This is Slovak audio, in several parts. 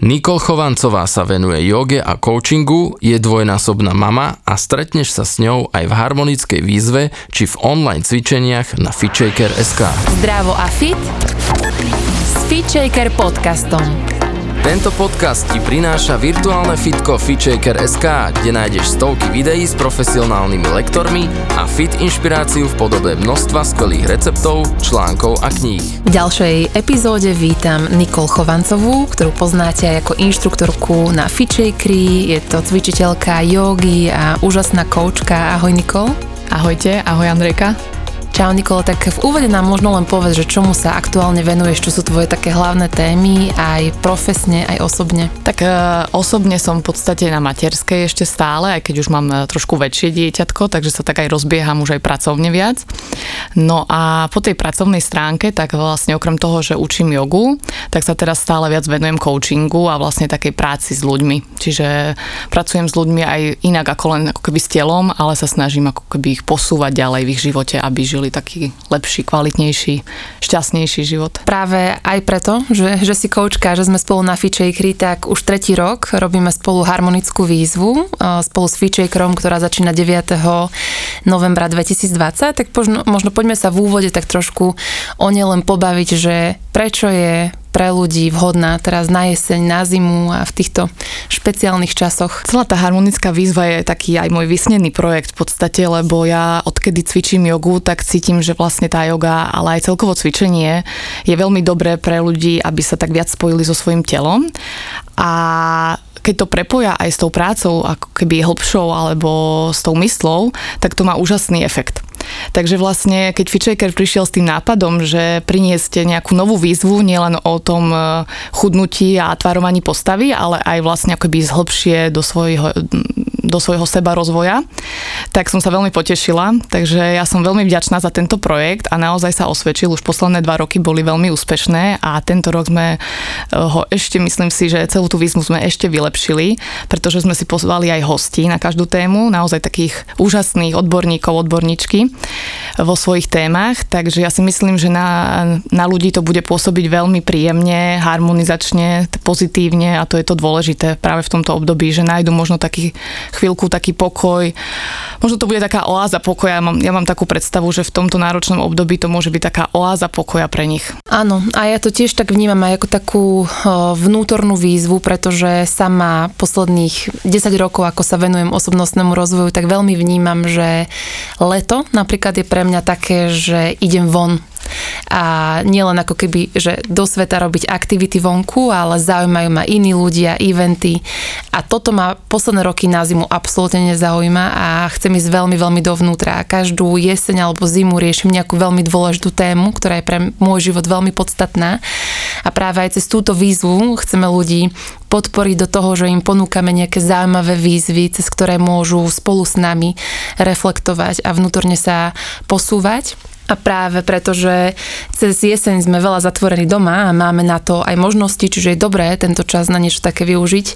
Nikol Chovancová sa venuje joge a coachingu, je dvojnásobná mama a stretneš sa s ňou aj v harmonickej výzve či v online cvičeniach na FitShaker.sk. Zdravo a fit s FitShaker podcastom. Tento podcast ti prináša virtuálne fitko FitShaker.sk, kde nájdeš stovky videí s profesionálnymi lektormi a fit inšpiráciu v podobe množstva skvelých receptov, článkov a kníh. V ďalšej epizóde vítam Nikol Chovancovú, ktorú poznáte aj ako inštruktorku na FitShakeri. Je to cvičiteľka jogy a úžasná koučka. Ahoj Nikol. Ahojte, ahoj Andrejka. Čau Nikolo, tak v úvode nám možno len povedz, že čomu sa aktuálne venuješ, čo sú tvoje také hlavné témy, aj profesne, aj osobne. Tak e, osobne som v podstate na materskej ešte stále, aj keď už mám e, trošku väčšie dieťatko, takže sa tak aj rozbieham už aj pracovne viac. No a po tej pracovnej stránke, tak vlastne okrem toho, že učím jogu, tak sa teraz stále viac venujem coachingu a vlastne takej práci s ľuďmi. Čiže pracujem s ľuďmi aj inak ako len ako keby s telom, ale sa snažím ako keby ich posúvať ďalej v ich živote, aby žili taký lepší, kvalitnejší, šťastnejší život. Práve aj preto, že, že si koučka, že sme spolu na Featurekry, tak už tretí rok robíme spolu harmonickú výzvu spolu s Featurekerom, ktorá začína 9. novembra 2020, tak možno, možno poďme sa v úvode tak trošku o ne len pobaviť, že prečo je pre ľudí vhodná teraz na jeseň, na zimu a v týchto špeciálnych časoch. Celá tá harmonická výzva je taký aj môj vysnený projekt v podstate, lebo ja odkedy cvičím jogu, tak cítim, že vlastne tá joga, ale aj celkovo cvičenie je veľmi dobré pre ľudí, aby sa tak viac spojili so svojím telom. A keď to prepoja aj s tou prácou, ako keby hlbšou alebo s tou myslou, tak to má úžasný efekt. Takže vlastne, keď Fitchaker prišiel s tým nápadom, že prinieste nejakú novú výzvu, nielen o tom e, chudnutí a tvarovaní postavy, ale aj vlastne akoby zhlbšie do svojho, do svojho seba rozvoja, tak som sa veľmi potešila. Takže ja som veľmi vďačná za tento projekt a naozaj sa osvedčil. Už posledné dva roky boli veľmi úspešné a tento rok sme e, ho ešte, myslím si, že celú tú výzvu sme ešte vylepšili, pretože sme si pozvali aj hostí na každú tému, naozaj takých úžasných odborníkov, odborníčky vo svojich témach, takže ja si myslím, že na, na ľudí to bude pôsobiť veľmi príjemne, harmonizačne, pozitívne a to je to dôležité práve v tomto období, že nájdu možno taký chvíľku taký pokoj. Možno to bude taká oáza pokoja. Ja mám, ja mám takú predstavu, že v tomto náročnom období to môže byť taká oáza pokoja pre nich. Áno, a ja to tiež tak vnímam aj ako takú vnútornú výzvu, pretože sama posledných 10 rokov, ako sa venujem osobnostnému rozvoju, tak veľmi vnímam, že leto napríklad je pre mňa také, že idem von a nielen ako keby, že do sveta robiť aktivity vonku, ale zaujímajú ma iní ľudia, eventy a toto ma posledné roky na zimu absolútne nezaujíma a chcem ísť veľmi, veľmi dovnútra. Každú jeseň alebo zimu riešim nejakú veľmi dôležitú tému, ktorá je pre môj život veľmi podstatná a práve aj cez túto výzvu chceme ľudí podporiť do toho, že im ponúkame nejaké zaujímavé výzvy, cez ktoré môžu spolu s nami reflektovať a vnútorne sa posúvať. A práve preto, že cez jeseň sme veľa zatvorení doma a máme na to aj možnosti, čiže je dobré tento čas na niečo také využiť.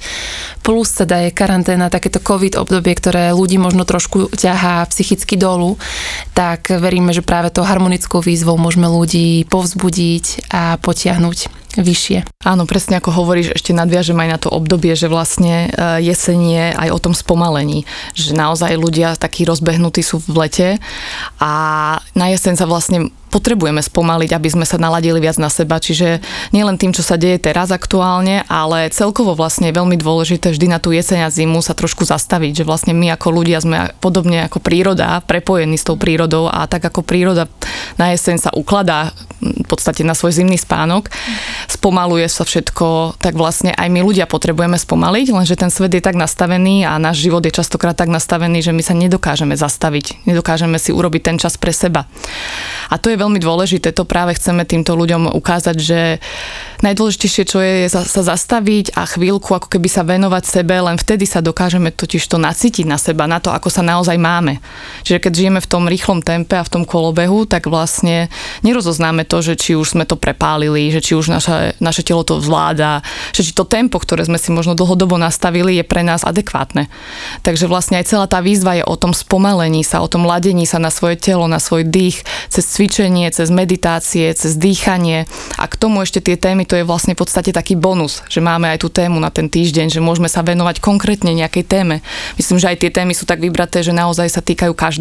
Plus teda je karanténa, takéto COVID obdobie, ktoré ľudí možno trošku ťahá psychicky dolu, tak veríme, že práve to harmonickou výzvou môžeme ľudí povzbudiť a potiahnuť vyššie. Áno, presne ako hovoríš, ešte nadviažem aj na to obdobie, že vlastne e, jeseň je aj o tom spomalení, že naozaj ľudia takí rozbehnutí sú v lete a na jeseň sa vlastne potrebujeme spomaliť, aby sme sa naladili viac na seba. Čiže nielen tým, čo sa deje teraz aktuálne, ale celkovo vlastne je veľmi dôležité vždy na tú jeseň a zimu sa trošku zastaviť, že vlastne my ako ľudia sme podobne ako príroda, prepojení s tou prírodou a tak ako príroda na jeseň sa ukladá v podstate na svoj zimný spánok, spomaluje sa všetko, tak vlastne aj my ľudia potrebujeme spomaliť, lenže ten svet je tak nastavený a náš život je častokrát tak nastavený, že my sa nedokážeme zastaviť, nedokážeme si urobiť ten čas pre seba. A to je veľmi dôležité, to práve chceme týmto ľuďom ukázať, že najdôležitejšie, čo je, je sa, zastaviť a chvíľku ako keby sa venovať sebe, len vtedy sa dokážeme totiž to nacítiť na seba, na to, ako sa naozaj máme. Čiže keď žijeme v tom rýchlom tempe a v tom kolobehu, tak vlastne nerozoznáme to, že či už sme to prepálili, že či už naše, naše telo to zvláda, že či to tempo, ktoré sme si možno dlhodobo nastavili, je pre nás adekvátne. Takže vlastne aj celá tá výzva je o tom spomalení sa, o tom ladení sa na svoje telo, na svoj dých, cez cvičenie, cez meditácie, cez dýchanie a k tomu ešte tie témy, to je vlastne v podstate taký bonus, že máme aj tú tému na ten týždeň, že môžeme sa venovať konkrétne nejakej téme. Myslím, že aj tie témy sú tak vybraté, že naozaj sa týkajú každého,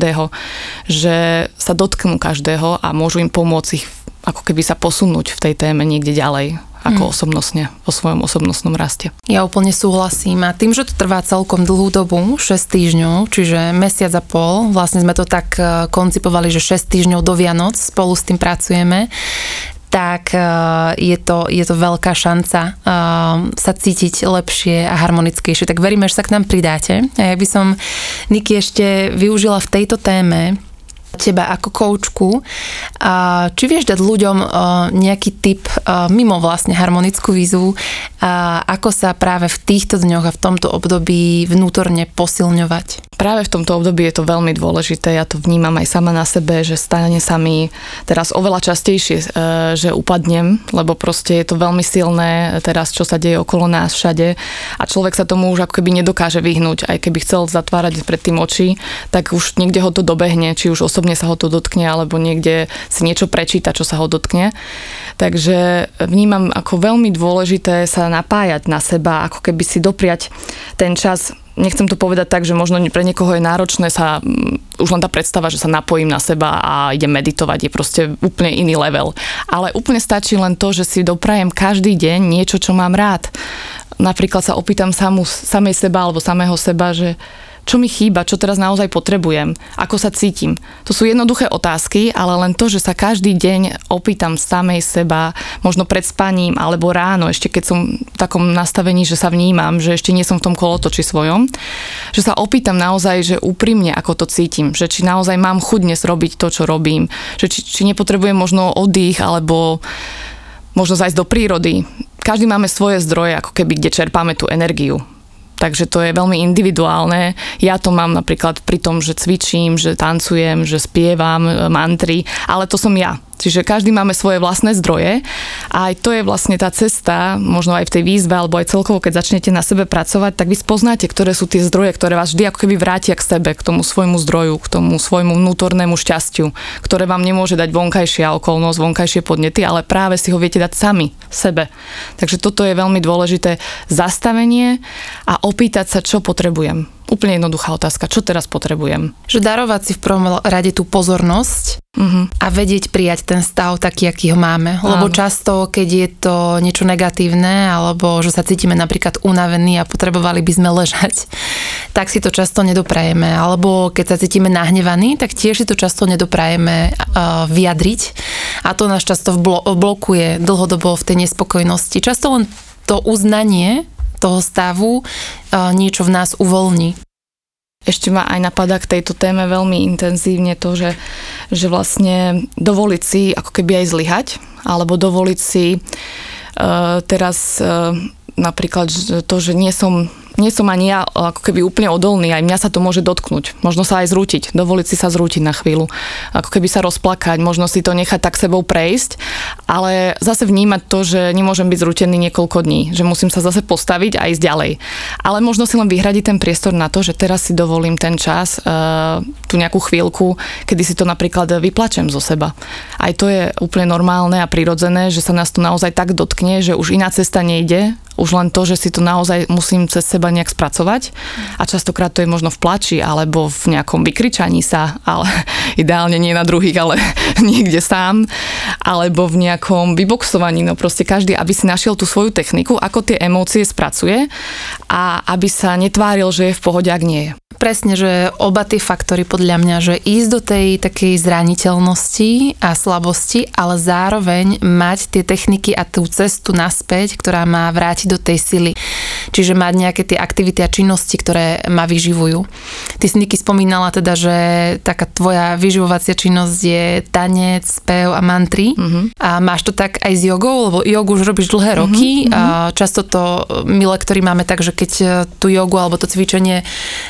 že sa dotknú každého a môžu im pomôcť ich ako keby sa posunúť v tej téme niekde ďalej ako hmm. osobnostne, vo svojom osobnostnom raste. Ja úplne súhlasím a tým, že to trvá celkom dlhú dobu, 6 týždňov, čiže mesiac a pol, vlastne sme to tak e, koncipovali, že 6 týždňov do Vianoc spolu s tým pracujeme, tak e, je to, je to veľká šanca uh, sa cítiť lepšie a harmonickejšie. Tak veríme, že sa k nám pridáte. A ja by som, Niky, ešte využila v tejto téme teba ako koučku. Či vieš dať ľuďom nejaký tip mimo vlastne harmonickú výzvu, ako sa práve v týchto dňoch a v tomto období vnútorne posilňovať? Práve v tomto období je to veľmi dôležité, ja to vnímam aj sama na sebe, že stane sa mi teraz oveľa častejšie, e, že upadnem, lebo proste je to veľmi silné teraz, čo sa deje okolo nás všade a človek sa tomu už ako keby nedokáže vyhnúť, aj keby chcel zatvárať pred tým oči, tak už niekde ho to dobehne, či už osobne sa ho to dotkne, alebo niekde si niečo prečíta, čo sa ho dotkne. Takže vnímam ako veľmi dôležité sa napájať na seba, ako keby si dopriať ten čas nechcem to povedať tak, že možno pre niekoho je náročné sa, mm, už len tá predstava, že sa napojím na seba a idem meditovať, je proste úplne iný level. Ale úplne stačí len to, že si doprajem každý deň niečo, čo mám rád. Napríklad sa opýtam samu, samej seba alebo samého seba, že čo mi chýba, čo teraz naozaj potrebujem, ako sa cítim. To sú jednoduché otázky, ale len to, že sa každý deň opýtam samej seba, možno pred spaním alebo ráno, ešte keď som v takom nastavení, že sa vnímam, že ešte nie som v tom kolotoči svojom, že sa opýtam naozaj, že úprimne, ako to cítim, že či naozaj mám chuť dnes robiť to, čo robím, že či, či nepotrebujem možno oddych alebo možno zajsť do prírody. Každý máme svoje zdroje, ako keby, kde čerpáme tú energiu takže to je veľmi individuálne. Ja to mám napríklad pri tom, že cvičím, že tancujem, že spievam e, mantry, ale to som ja. Čiže každý máme svoje vlastné zdroje a aj to je vlastne tá cesta, možno aj v tej výzve alebo aj celkovo, keď začnete na sebe pracovať, tak vy spoznáte, ktoré sú tie zdroje, ktoré vás vždy ako keby vrátia k sebe, k tomu svojmu zdroju, k tomu svojmu vnútornému šťastiu, ktoré vám nemôže dať vonkajšia okolnosť, vonkajšie podnety, ale práve si ho viete dať sami sebe. Takže toto je veľmi dôležité zastavenie a opýtať sa, čo potrebujem. Úplne jednoduchá otázka, čo teraz potrebujem? Že darovať si v prvom rade tú pozornosť uh-huh. a vedieť prijať ten stav taký, aký ho máme. Áno. Lebo často, keď je to niečo negatívne, alebo že sa cítime napríklad unavení a potrebovali by sme ležať, tak si to často nedoprajeme. Alebo keď sa cítime nahnevaní, tak tiež si to často nedoprajeme uh, vyjadriť. A to nás často blokuje dlhodobo v tej nespokojnosti. Často len to uznanie toho stavu niečo v nás uvoľní. Ešte ma aj napadá k tejto téme veľmi intenzívne to, že, že vlastne dovoliť si ako keby aj zlyhať, alebo dovoliť si uh, teraz uh, napríklad to, že nie som nie som ani ja ako keby úplne odolný, aj mňa sa to môže dotknúť. Možno sa aj zrútiť, dovoliť si sa zrútiť na chvíľu. Ako keby sa rozplakať, možno si to nechať tak sebou prejsť, ale zase vnímať to, že nemôžem byť zrútený niekoľko dní, že musím sa zase postaviť a ísť ďalej. Ale možno si len vyhradiť ten priestor na to, že teraz si dovolím ten čas, uh, tú nejakú chvíľku, kedy si to napríklad vyplačem zo seba. Aj to je úplne normálne a prirodzené, že sa nás to naozaj tak dotkne, že už iná cesta nejde už len to, že si to naozaj musím cez seba nejak spracovať. A častokrát to je možno v plači alebo v nejakom vykričaní sa, ale ideálne nie na druhých, ale niekde sám, alebo v nejakom vyboxovaní, no proste každý, aby si našiel tú svoju techniku, ako tie emócie spracuje a aby sa netváril, že je v pohode, ak nie je. Presne, že oba tie faktory podľa mňa, že ísť do tej takej zraniteľnosti a slabosti, ale zároveň mať tie techniky a tú cestu naspäť, ktorá má vrátiť do tej sily. Čiže mať nejaké tie aktivity a činnosti, ktoré ma vyživujú. Ty si Niky spomínala teda, že taká tvoja vyživovacia činnosť je tanec, spev a mantry. Uh-huh. A máš to tak aj s jogou, lebo jogu už robíš dlhé roky. Uh-huh. A často to my lektori máme tak, že keď tú jogu alebo to cvičenie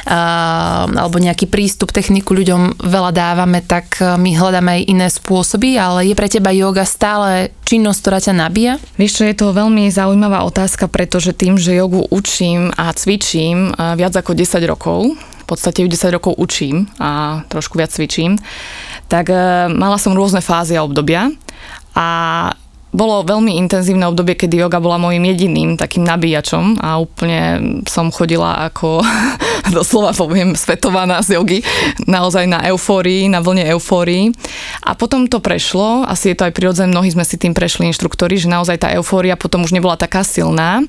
alebo nejaký prístup, techniku ľuďom veľa dávame, tak e, my hľadáme aj iné spôsoby, ale je pre teba yoga stále činnosť, ktorá ťa nabíja? Vieš čo, je to veľmi zaujímavá otázka, pretože tým, že jogu učím a cvičím e, viac ako 10 rokov, v podstate ju 10 rokov učím a trošku viac cvičím, tak e, mala som rôzne fázy a obdobia a bolo veľmi intenzívne obdobie, kedy yoga bola môjim jediným takým nabíjačom a úplne som chodila ako, doslova poviem, svetovaná z jogy, naozaj na eufórii, na vlne eufórii. A potom to prešlo, asi je to aj prirodzené, mnohí sme si tým prešli inštruktori, že naozaj tá eufória potom už nebola taká silná.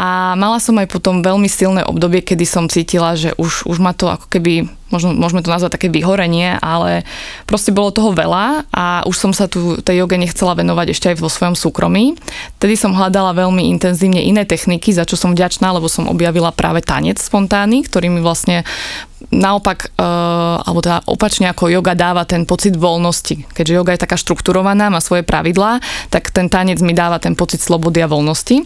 A mala som aj potom veľmi silné obdobie, kedy som cítila, že už, už ma to ako keby možno, môžeme to nazvať také vyhorenie, ale proste bolo toho veľa a už som sa tu tej joge nechcela venovať ešte aj vo svojom súkromí. Tedy som hľadala veľmi intenzívne iné techniky, za čo som vďačná, lebo som objavila práve tanec spontánny, ktorý mi vlastne naopak, uh, alebo teda opačne ako yoga dáva ten pocit voľnosti. Keďže yoga je taká štrukturovaná, má svoje pravidlá, tak ten tanec mi dáva ten pocit slobody a voľnosti.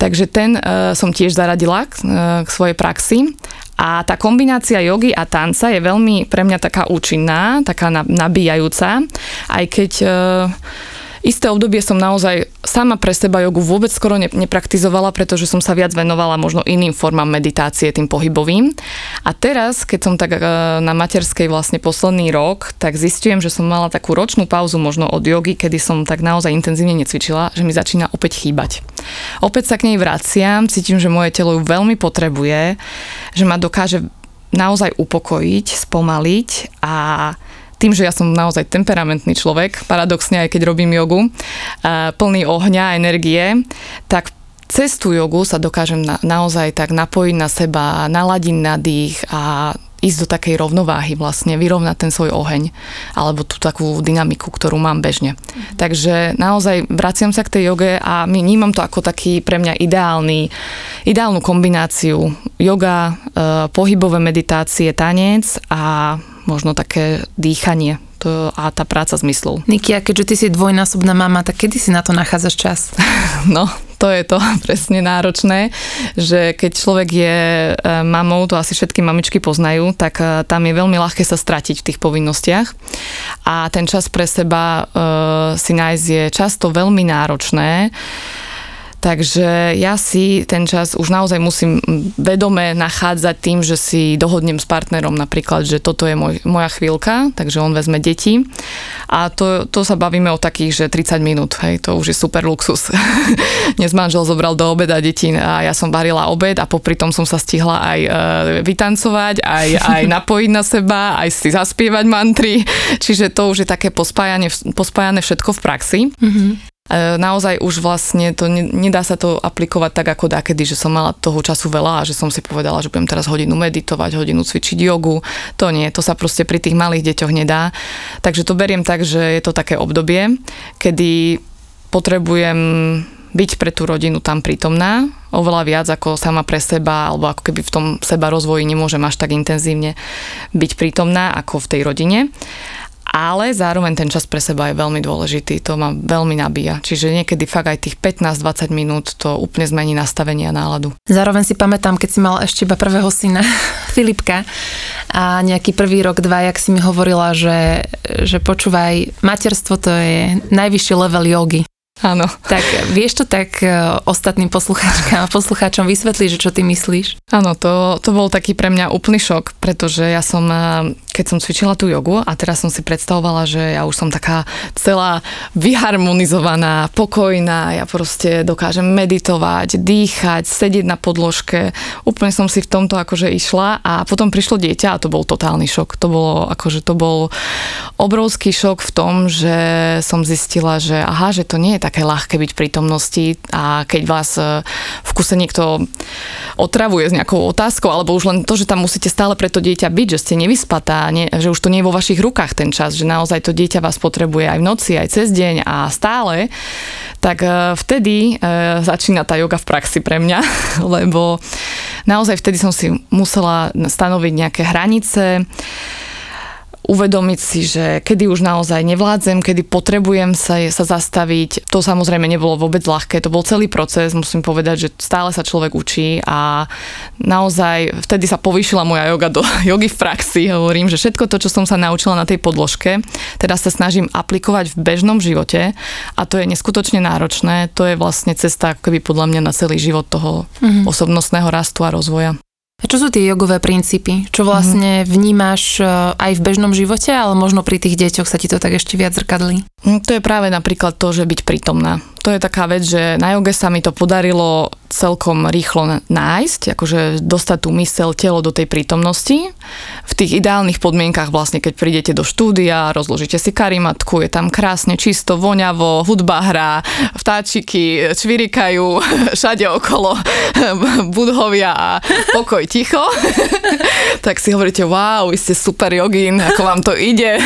Takže ten uh, som tiež zaradila k, uh, k svojej praxi. A tá kombinácia jogy a tanca je veľmi pre mňa taká účinná, taká nabíjajúca, aj keď e, isté obdobie som naozaj sama pre seba jogu vôbec skoro nepraktizovala, pretože som sa viac venovala možno iným formám meditácie, tým pohybovým. A teraz, keď som tak e, na materskej vlastne posledný rok, tak zistujem, že som mala takú ročnú pauzu možno od jogy, kedy som tak naozaj intenzívne necvičila, že mi začína opäť chýbať. Opäť sa k nej vraciam, cítim, že moje telo ju veľmi potrebuje, že ma dokáže naozaj upokojiť, spomaliť a tým, že ja som naozaj temperamentný človek, paradoxne aj keď robím jogu, plný ohňa, energie, tak cez tú jogu sa dokážem na, naozaj tak napojiť na seba, naladiť na dých a ísť do takej rovnováhy vlastne, vyrovnať ten svoj oheň alebo tú takú dynamiku, ktorú mám bežne. Mm. Takže naozaj vraciam sa k tej joge a vnímam to ako taký pre mňa ideálny, ideálnu kombináciu yoga, e, pohybové meditácie, tanec a možno také dýchanie to, a tá práca s myslou. Nikia, keďže ty si dvojnásobná mama, tak kedy si na to nachádzaš čas? No, to je to presne náročné, že keď človek je e, mamou, to asi všetky mamičky poznajú, tak e, tam je veľmi ľahké sa stratiť v tých povinnostiach a ten čas pre seba e, si nájsť je často veľmi náročné. Takže ja si ten čas už naozaj musím vedome nachádzať tým, že si dohodnem s partnerom napríklad, že toto je môj, moja chvíľka, takže on vezme deti. A to, to sa bavíme o takých, že 30 minút, hej, to už je super luxus. Dnes manžel zobral do obeda deti a ja som varila obed a popri tom som sa stihla aj e, vytancovať, aj, aj napojiť na seba, aj si zaspievať mantry, čiže to už je také pospájane, pospájane všetko v praxi. Mm-hmm. E, naozaj už vlastne to nedá sa to aplikovať tak ako dakedy, že som mala toho času veľa a že som si povedala, že budem teraz hodinu meditovať, hodinu cvičiť jogu. To nie, to sa proste pri tých malých deťoch nedá. Takže to beriem tak, že je to také obdobie, kedy potrebujem byť pre tú rodinu tam prítomná, oveľa viac ako sama pre seba, alebo ako keby v tom seba rozvoji nemôžem až tak intenzívne byť prítomná ako v tej rodine ale zároveň ten čas pre seba je veľmi dôležitý, to ma veľmi nabíja. Čiže niekedy fakt aj tých 15-20 minút to úplne zmení nastavenie a náladu. Zároveň si pamätám, keď si mal ešte iba prvého syna, Filipka, a nejaký prvý rok, dva, jak si mi hovorila, že, že počúvaj, materstvo to je najvyšší level jogy. Áno. Tak vieš to tak e, ostatným poslucháčkám a poslucháčom vysvetliť, že čo ty myslíš? Áno, to, to bol taký pre mňa úplný šok, pretože ja som, e, keď som cvičila tú jogu a teraz som si predstavovala, že ja už som taká celá vyharmonizovaná, pokojná, ja proste dokážem meditovať, dýchať, sedieť na podložke. Úplne som si v tomto akože išla a potom prišlo dieťa a to bol totálny šok. To bolo akože to bol obrovský šok v tom, že som zistila, že aha, že to nie je tak také ľahké byť prítomnosti a keď vás e, v kuse niekto otravuje s nejakou otázkou, alebo už len to, že tam musíte stále pre to dieťa byť, že ste nevyspatá, nie, že už to nie je vo vašich rukách ten čas, že naozaj to dieťa vás potrebuje aj v noci, aj cez deň a stále, tak e, vtedy e, začína tá yoga v praxi pre mňa, lebo naozaj vtedy som si musela stanoviť nejaké hranice, uvedomiť si, že kedy už naozaj nevládzem, kedy potrebujem sa, sa zastaviť. To samozrejme nebolo vôbec ľahké, to bol celý proces, musím povedať, že stále sa človek učí a naozaj vtedy sa povýšila moja joga do jogy v praxi. Hovorím, že všetko to, čo som sa naučila na tej podložke, teraz sa snažím aplikovať v bežnom živote a to je neskutočne náročné. To je vlastne cesta keby podľa mňa na celý život toho mm-hmm. osobnostného rastu a rozvoja. A čo sú tie jogové princípy? Čo vlastne mm-hmm. vnímaš e, aj v bežnom živote, ale možno pri tých deťoch sa ti to tak ešte viac zrkadlí? Hm, to je práve napríklad to, že byť prítomná to je taká vec, že na joge sa mi to podarilo celkom rýchlo nájsť, akože dostať tú mysel, telo do tej prítomnosti. V tých ideálnych podmienkach vlastne, keď prídete do štúdia, rozložíte si karimatku, je tam krásne, čisto, voňavo, hudba hrá, vtáčiky čvirikajú všade okolo budhovia a pokoj ticho. tak si hovoríte, wow, vy ste super jogín, ako vám to ide.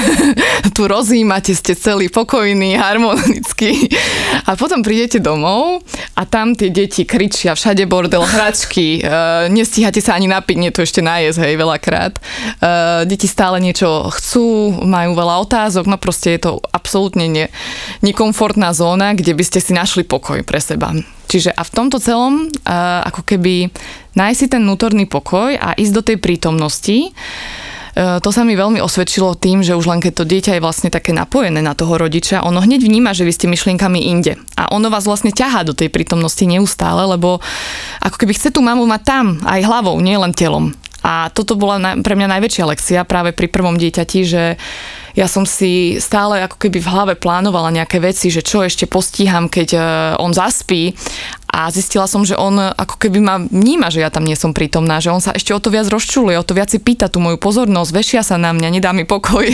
tu rozímate, ste celý pokojný, harmonický. A potom prídete domov a tam tie deti kričia, všade bordel, hračky, uh, nestíhate sa ani napiť, nie to ešte najesť, hej, veľakrát. Uh, deti stále niečo chcú, majú veľa otázok, no proste je to absolútne ne, nekomfortná zóna, kde by ste si našli pokoj pre seba. Čiže a v tomto celom uh, ako keby nájsť si ten vnútorný pokoj a ísť do tej prítomnosti, E, to sa mi veľmi osvedčilo tým, že už len keď to dieťa je vlastne také napojené na toho rodiča, ono hneď vníma, že vy ste myšlienkami inde. A ono vás vlastne ťahá do tej prítomnosti neustále, lebo ako keby chce tú mamu mať tam, aj hlavou, nie len telom. A toto bola pre mňa najväčšia lekcia práve pri prvom dieťati, že ja som si stále ako keby v hlave plánovala nejaké veci, že čo ešte postíham, keď e, on zaspí a zistila som, že on ako keby ma vníma, že ja tam nie som prítomná, že on sa ešte o to viac rozčuluje, o to viac si pýta tú moju pozornosť, vešia sa na mňa, nedá mi pokoj.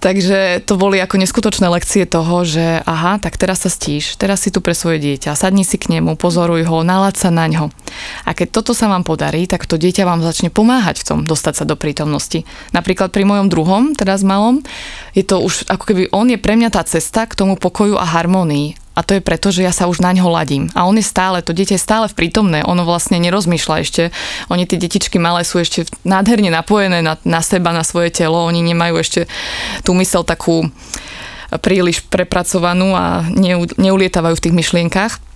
Takže to boli ako neskutočné lekcie toho, že aha, tak teraz sa stíš, teraz si tu pre svoje dieťa, sadni si k nemu, pozoruj ho, nalad sa na ňo. A keď toto sa vám podarí, tak to dieťa vám začne pomáhať v tom dostať sa do prítomnosti. Napríklad pri mojom druhom, teraz malom, je to už ako keby on je pre mňa tá cesta k tomu pokoju a harmonii a to je preto, že ja sa už na ňo ladím. A on je stále, to dieťa je stále v prítomné, ono vlastne nerozmýšľa ešte. Oni, tie detičky malé, sú ešte nádherne napojené na, na seba, na svoje telo, oni nemajú ešte tú mysel takú príliš prepracovanú a neulietávajú v tých myšlienkach.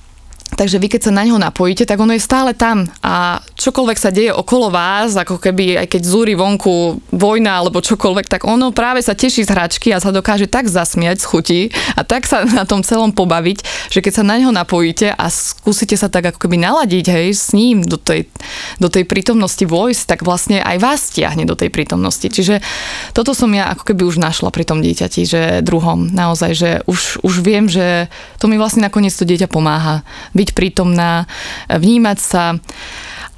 Takže vy keď sa na ňo napojíte, tak ono je stále tam a čokoľvek sa deje okolo vás, ako keby aj keď zúri vonku vojna alebo čokoľvek, tak ono práve sa teší z hračky a sa dokáže tak zasmiať z chuti a tak sa na tom celom pobaviť, že keď sa na ňo napojíte a skúsite sa tak ako keby naladiť hej, s ním do tej, do tej prítomnosti vojsť, tak vlastne aj vás stiahne do tej prítomnosti. Čiže toto som ja ako keby už našla pri tom dieťati, že druhom naozaj, že už, už viem, že to mi vlastne nakoniec to dieťa pomáha. Byť byť prítomná, vnímať sa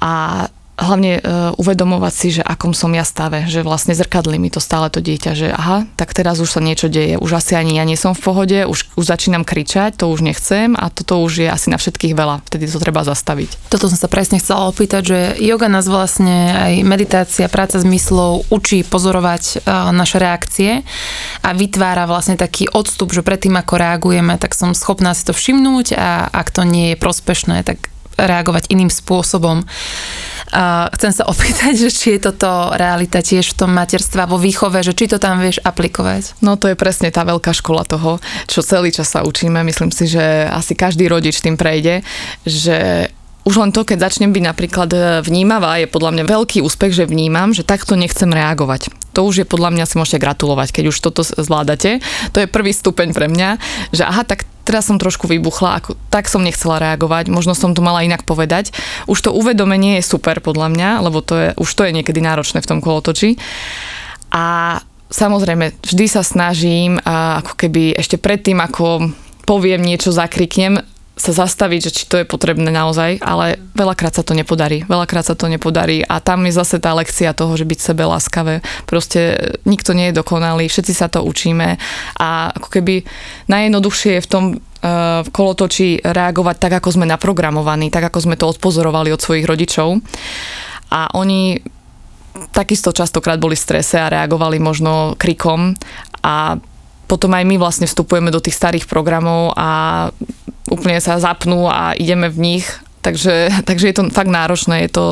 a hlavne e, uvedomovať si, že akom som ja stave, že vlastne zrkadlí mi to stále to dieťa, že aha, tak teraz už sa niečo deje, už asi ani ja nie som v pohode, už, už začínam kričať, to už nechcem a toto už je asi na všetkých veľa, vtedy to treba zastaviť. Toto som sa presne chcela opýtať, že yoga nás vlastne aj meditácia, práca s myslou učí pozorovať uh, naše reakcie a vytvára vlastne taký odstup, že predtým ako reagujeme, tak som schopná si to všimnúť a ak to nie je prospešné, tak reagovať iným spôsobom. A chcem sa opýtať, že či je toto realita tiež v tom materstva, vo výchove, že či to tam vieš aplikovať? No to je presne tá veľká škola toho, čo celý čas sa učíme. Myslím si, že asi každý rodič tým prejde, že už len to, keď začnem byť napríklad vnímavá, je podľa mňa veľký úspech, že vnímam, že takto nechcem reagovať. To už je podľa mňa si môžete gratulovať, keď už toto zvládate. To je prvý stupeň pre mňa, že aha, tak teraz som trošku vybuchla, ako, tak som nechcela reagovať, možno som to mala inak povedať. Už to uvedomenie je super podľa mňa, lebo to je, už to je niekedy náročné v tom kolotoči. A samozrejme, vždy sa snažím, ako keby ešte predtým, ako poviem niečo, zakriknem, sa zastaviť, že či to je potrebné naozaj, ale veľakrát sa to nepodarí. Veľakrát sa to nepodarí a tam je zase tá lekcia toho, že byť sebe láskavé. Proste nikto nie je dokonalý, všetci sa to učíme a ako keby najjednoduchšie je v tom uh, v kolotoči reagovať tak, ako sme naprogramovaní, tak, ako sme to odpozorovali od svojich rodičov. A oni takisto častokrát boli v strese a reagovali možno krikom a potom aj my vlastne vstupujeme do tých starých programov a úplne sa zapnú a ideme v nich Takže, takže je to fakt náročné, je to,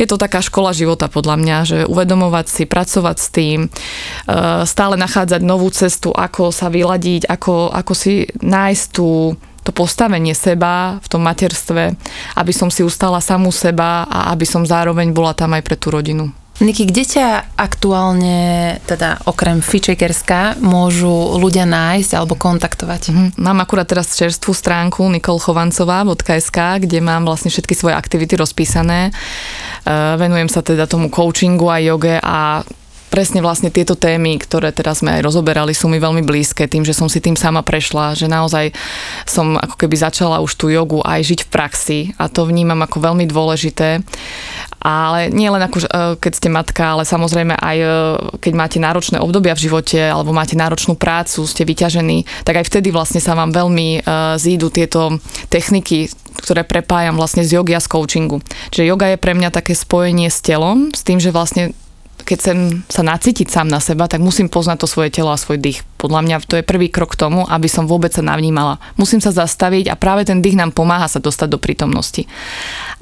je to taká škola života podľa mňa, že uvedomovať si, pracovať s tým, e, stále nachádzať novú cestu, ako sa vyladiť, ako, ako si nájsť tú, to postavenie seba v tom materstve, aby som si ustala samú seba a aby som zároveň bola tam aj pre tú rodinu. Niky, kde ťa aktuálne, teda okrem Fitchakerska, môžu ľudia nájsť alebo kontaktovať? Mm-hmm. Mám akurát teraz čerstvú stránku nikolchovancová.sk, kde mám vlastne všetky svoje aktivity rozpísané. Uh, venujem sa teda tomu coachingu a joge a presne vlastne tieto témy, ktoré teraz sme aj rozoberali, sú mi veľmi blízke tým, že som si tým sama prešla, že naozaj som ako keby začala už tú jogu aj žiť v praxi a to vnímam ako veľmi dôležité. Ale nie len ako, e, keď ste matka, ale samozrejme aj e, keď máte náročné obdobia v živote alebo máte náročnú prácu, ste vyťažení, tak aj vtedy vlastne sa vám veľmi e, zídu tieto techniky, ktoré prepájam vlastne z jogy a z coachingu. Čiže yoga je pre mňa také spojenie s telom, s tým, že vlastne keď chcem sa nacítiť sám na seba, tak musím poznať to svoje telo a svoj dých. Podľa mňa to je prvý krok k tomu, aby som vôbec sa navnímala. Musím sa zastaviť a práve ten dých nám pomáha sa dostať do prítomnosti.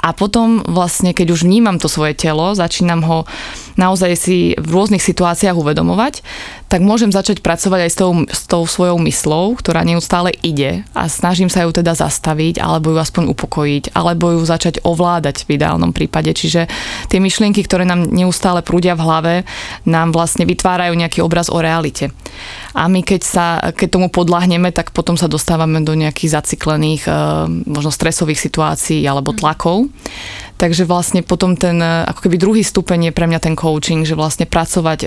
A potom vlastne, keď už vnímam to svoje telo, začínam ho naozaj si v rôznych situáciách uvedomovať, tak môžem začať pracovať aj s tou, s tou svojou myslou, ktorá neustále ide a snažím sa ju teda zastaviť, alebo ju aspoň upokojiť, alebo ju začať ovládať v ideálnom prípade. Čiže tie myšlienky, ktoré nám neustále prúdia v hlave, nám vlastne vytvárajú nejaký obraz o realite. A my keď, sa, keď tomu podľahneme, tak potom sa dostávame do nejakých zaciklených, eh, možno stresových situácií alebo tlakov. Takže vlastne potom ten, e, ako keby druhý stupeň je pre mňa ten coaching, že vlastne pracovať e,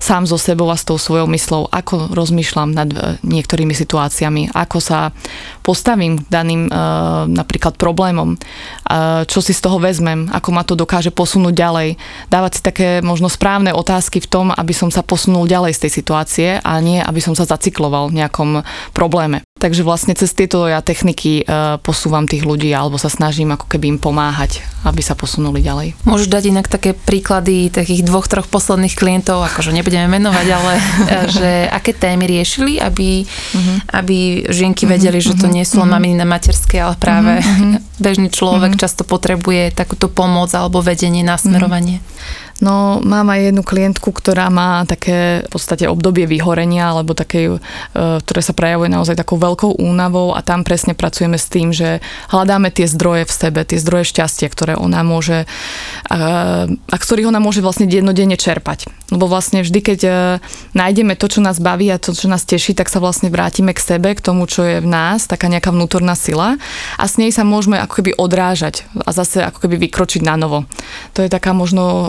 sám so sebou a s tou svojou myslou, ako rozmýšľam nad e, niektorými situáciami, ako sa postavím daným e, napríklad problémom, e, čo si z toho vezmem, ako ma to dokáže posunúť ďalej, dávať si také možno správne otázky v tom, aby som sa posunul ďalej z tej situácie a nie, aby som sa zacikloval v nejakom probléme. Takže vlastne cez tieto ja techniky e, posúvam tých ľudí alebo sa snažím ako keby im pomáhať, aby sa posunuli ďalej. Môžeš dať inak také príklady takých dvoch, troch posledných klientov, akože nebudeme menovať, ale e, že aké témy riešili, aby, uh-huh. aby žienky vedeli, uh-huh. že to nie sú len maminy na materskej, ale práve uh-huh. bežný človek uh-huh. často potrebuje takúto pomoc alebo vedenie, nasmerovanie. Uh-huh. No, mám aj jednu klientku, ktorá má také v podstate obdobie vyhorenia, alebo také, e, ktoré sa prejavuje naozaj takou veľkou únavou a tam presne pracujeme s tým, že hľadáme tie zdroje v sebe, tie zdroje šťastia, ktoré ona môže, a, a ktorých ona môže vlastne dennodenne čerpať. Lebo vlastne vždy, keď e, nájdeme to, čo nás baví a to, čo nás teší, tak sa vlastne vrátime k sebe, k tomu, čo je v nás, taká nejaká vnútorná sila a s nej sa môžeme ako keby odrážať a zase ako keby vykročiť na novo. To je taká možno e,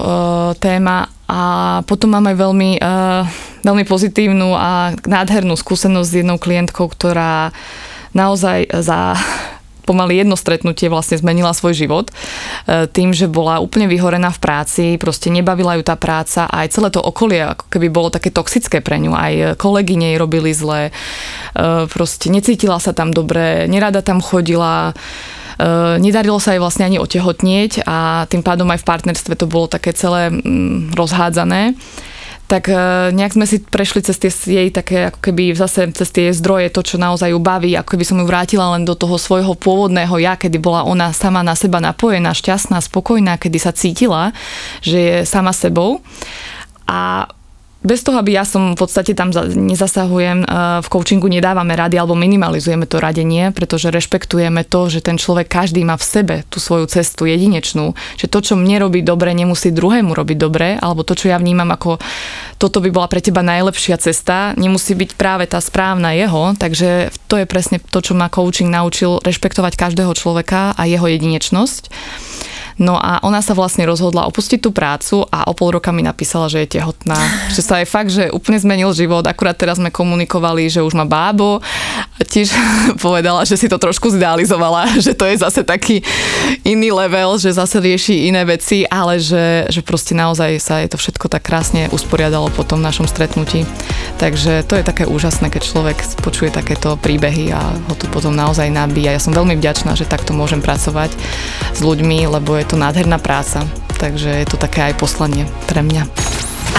téma a potom mám aj veľmi, uh, veľmi pozitívnu a nádhernú skúsenosť s jednou klientkou, ktorá naozaj za pomaly jedno stretnutie vlastne zmenila svoj život e, tým, že bola úplne vyhorená v práci, proste nebavila ju tá práca a aj celé to okolie ako keby bolo také toxické pre ňu, aj kolegy nej robili zle, proste necítila sa tam dobre, nerada tam chodila, Eh, nedarilo sa jej vlastne ani otehotnieť a tým pádom aj v partnerstve to bolo také celé mm, rozhádzané tak eh, nejak sme si prešli cez tie jej také, ako keby zase cez tie zdroje, to, čo naozaj ju baví, ako keby som ju vrátila len do toho svojho pôvodného ja, kedy bola ona sama na seba napojená, šťastná, spokojná, kedy sa cítila, že je sama sebou. A bez toho, aby ja som v podstate tam nezasahujem, eh, v coachingu nedávame rady alebo minimalizujeme to radenie, pretože rešpektujeme to, že ten človek každý má v sebe tú svoju cestu jedinečnú, že to, čo mne robí dobre, nemusí druhému robiť dobre, alebo to, čo ja vnímam ako toto by bola pre teba najlepšia cesta, nemusí byť práve tá správna jeho, takže to je presne to, čo ma coaching naučil, rešpektovať každého človeka a jeho jedinečnosť. No a ona sa vlastne rozhodla opustiť tú prácu a o pol roka mi napísala, že je tehotná. že sa aj fakt, že úplne zmenil život. Akurát teraz sme komunikovali, že už má bábo. A tiež povedala, že si to trošku zidealizovala, že to je zase taký iný level, že zase rieši iné veci, ale že, že proste naozaj sa je to všetko tak krásne usporiadalo po tom našom stretnutí. Takže to je také úžasné, keď človek počuje takéto príbehy a ho to potom naozaj nabíja. Ja som veľmi vďačná, že takto môžem pracovať s ľuďmi, lebo je je to nádherná práca, takže je to také aj poslanie pre mňa.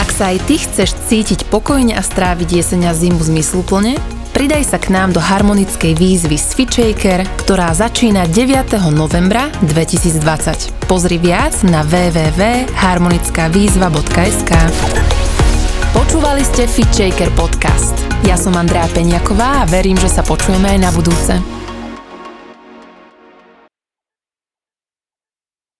Ak sa aj ty chceš cítiť pokojne a stráviť jeseň a zimu zmysluplne, pridaj sa k nám do harmonickej výzvy Switchaker, ktorá začína 9. novembra 2020. Pozri viac na www.harmonickavýzva.sk Počúvali ste Fitchaker podcast. Ja som Andrea Peňaková a verím, že sa počujeme aj na budúce.